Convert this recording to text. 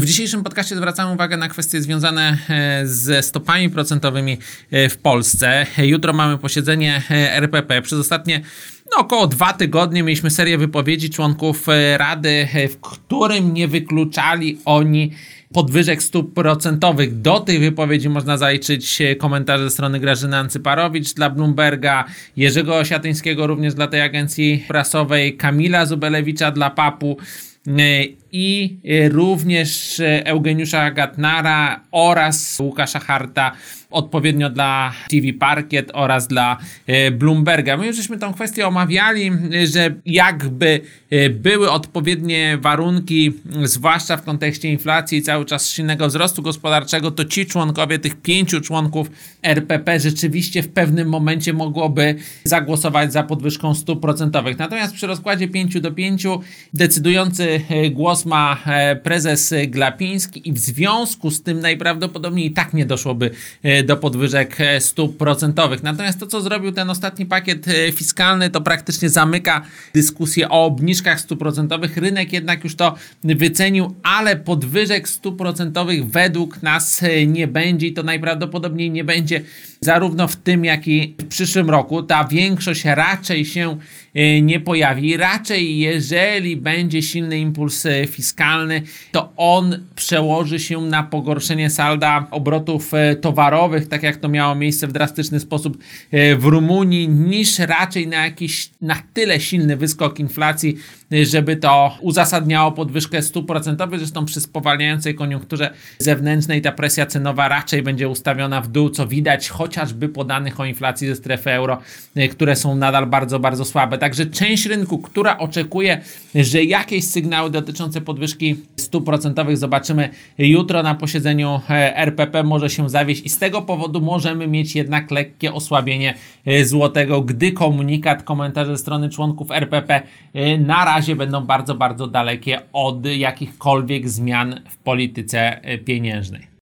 W dzisiejszym podcaście zwracamy uwagę na kwestie związane e, ze stopami procentowymi e, w Polsce. Jutro mamy posiedzenie e, RPP. Przez ostatnie no, około dwa tygodnie mieliśmy serię wypowiedzi członków Rady, w którym nie wykluczali oni podwyżek stóp procentowych. Do tej wypowiedzi można zaliczyć komentarze ze strony Grażyny Ancyparowicz dla Bloomberga, Jerzego Osiatyńskiego również dla tej agencji prasowej, Kamila Zubelewicza dla PAP-u i również Eugeniusza Gatnara oraz Łukasza Harta odpowiednio dla TV Parkiet oraz dla e, Bloomberga. My już żeśmy tą kwestię omawiali, że jakby e, były odpowiednie warunki, zwłaszcza w kontekście inflacji i cały czas silnego wzrostu gospodarczego, to ci członkowie tych pięciu członków RPP rzeczywiście w pewnym momencie mogłoby zagłosować za podwyżką stóp procentowych. Natomiast przy rozkładzie 5 do 5 decydujący e, ma prezes Glapiński i w związku z tym najprawdopodobniej i tak nie doszłoby do podwyżek e, stóp procentowych. Natomiast to, co zrobił ten ostatni pakiet e, fiskalny, to praktycznie zamyka dyskusję o obniżkach stóp procentowych. Rynek jednak już to wycenił, ale podwyżek stóp procentowych według nas e, nie będzie i to najprawdopodobniej nie będzie zarówno w tym, jak i w przyszłym roku. Ta większość raczej się nie pojawi. Raczej, jeżeli będzie silny impuls fiskalny, to on przełoży się na pogorszenie salda obrotów towarowych tak jak to miało miejsce w drastyczny sposób e, w Rumunii, niż raczej na jakiś na tyle silny wyskok inflacji, e, żeby to uzasadniało podwyżkę stóp procentowych. Zresztą przy spowalniającej koniunkturze zewnętrznej ta presja cenowa raczej będzie ustawiona w dół, co widać chociażby po danych o inflacji ze strefy euro, e, które są nadal bardzo, bardzo słabe. Także część rynku, która oczekuje, że jakieś sygnały dotyczące podwyżki stóp procentowych zobaczymy jutro na posiedzeniu RPP może się zawieść i z tego powodu możemy mieć jednak lekkie osłabienie e, złotego, gdy komunikat, komentarze ze strony członków RPP e, na razie będą bardzo, bardzo dalekie od jakichkolwiek zmian w polityce e, pieniężnej.